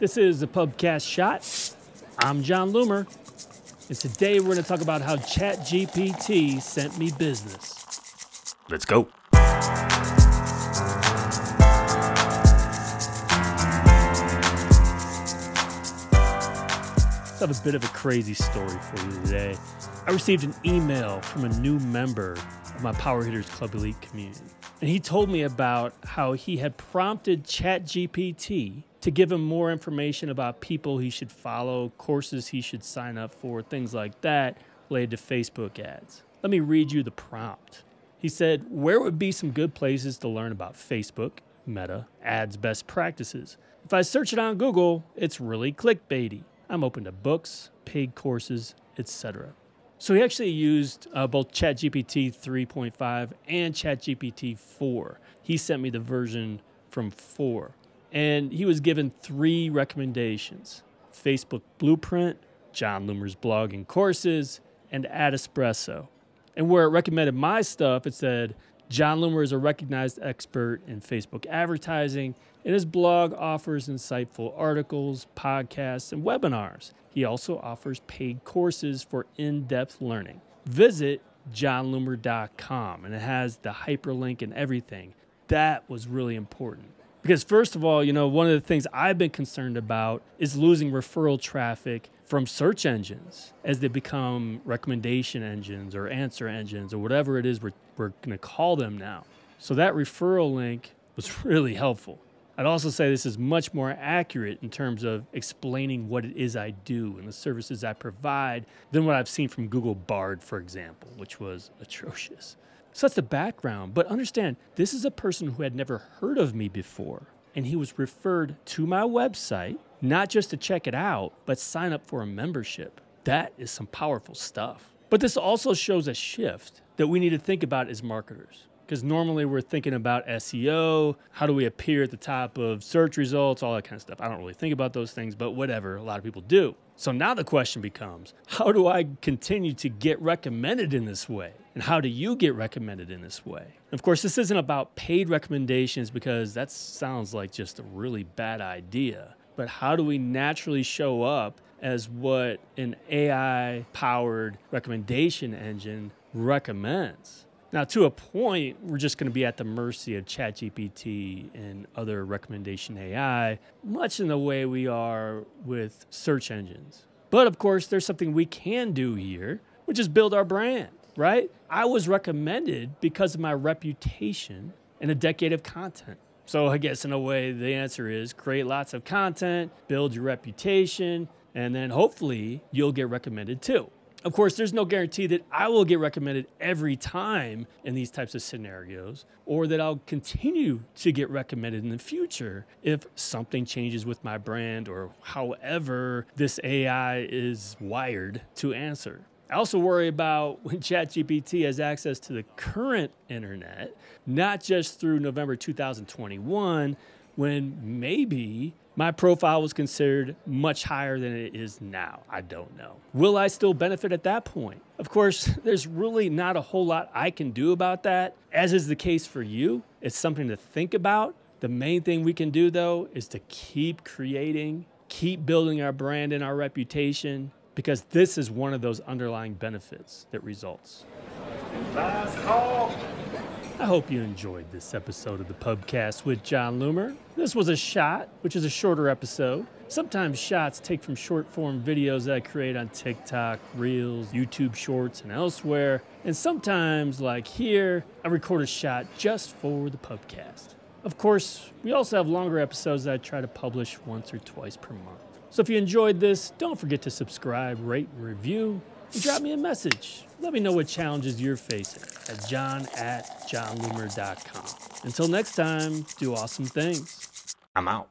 This is the Pubcast Shot. I'm Jon Loomer, and today we're going to talk about how ChatGPT sent me business. Let's go. Let's have a bit of a crazy story for you today. I received an email from a new member of my Power Hitters Club Elite community. And he told me about how he had prompted ChatGPT to give him more information about people he should follow, courses he should sign up for, things like that related to Facebook ads. Let me read you the prompt. He said, Where would be some good places to learn about Facebook, Meta, ads best practices? If I search it on Google, it's really clickbaity. I'm open to books, paid courses, etc. So he actually used uh, both ChatGPT 3.5 and ChatGPT 4. He sent me the version from 4. And he was given three recommendations Facebook Blueprint, Jon Loomer's blog and courses, and Ad Espresso. And where it recommended my stuff, it said Jon Loomer is a recognized expert in Facebook advertising, and his blog offers insightful articles, podcasts, and webinars. He also offers paid courses for in depth learning. Visit jonloomer.com, and it has the hyperlink and everything. That was really important. Because, first of all, you know, one of the things I've been concerned about is losing referral traffic from search engines as they become recommendation engines or answer engines or whatever it is we're, we're going to call them now. So, that referral link was really helpful. I'd also say this is much more accurate in terms of explaining what it is I do and the services I provide than what I've seen from Google Bard, for example, which was atrocious. So that's the background. But understand, this is a person who had never heard of me before. And he was referred to my website, not just to check it out, but sign up for a membership. That is some powerful stuff. But this also shows a shift that we need to think about as marketers. Because normally we're thinking about SEO, how do we appear at the top of search results, all that kind of stuff. I don't really think about those things, but whatever, a lot of people do. So now the question becomes how do I continue to get recommended in this way? And how do you get recommended in this way? Of course, this isn't about paid recommendations because that sounds like just a really bad idea. But how do we naturally show up as what an AI powered recommendation engine recommends? Now, to a point, we're just going to be at the mercy of ChatGPT and other recommendation AI, much in the way we are with search engines. But of course, there's something we can do here, which is build our brand, right? I was recommended because of my reputation and a decade of content. So I guess in a way, the answer is create lots of content, build your reputation, and then hopefully you'll get recommended too. Of course, there's no guarantee that I will get recommended every time in these types of scenarios, or that I'll continue to get recommended in the future if something changes with my brand or however this AI is wired to answer. I also worry about when ChatGPT has access to the current internet, not just through November 2021, when maybe my profile was considered much higher than it is now. I don't know. Will I still benefit at that point? Of course, there's really not a whole lot I can do about that, as is the case for you. It's something to think about. The main thing we can do, though, is to keep creating, keep building our brand and our reputation, because this is one of those underlying benefits that results. Last call. I hope you enjoyed this episode of the Pubcast with Jon Loomer. This was a shot, which is a shorter episode. Sometimes shots take from short form videos that I create on TikTok, Reels, YouTube Shorts, and elsewhere. And sometimes, like here, I record a shot just for the Pubcast. Of course, we also have longer episodes that I try to publish once or twice per month. So if you enjoyed this, don't forget to subscribe, rate, and review drop me a message. Let me know what challenges you're facing at john at jonloomer.com. Until next time, do awesome things. I'm out.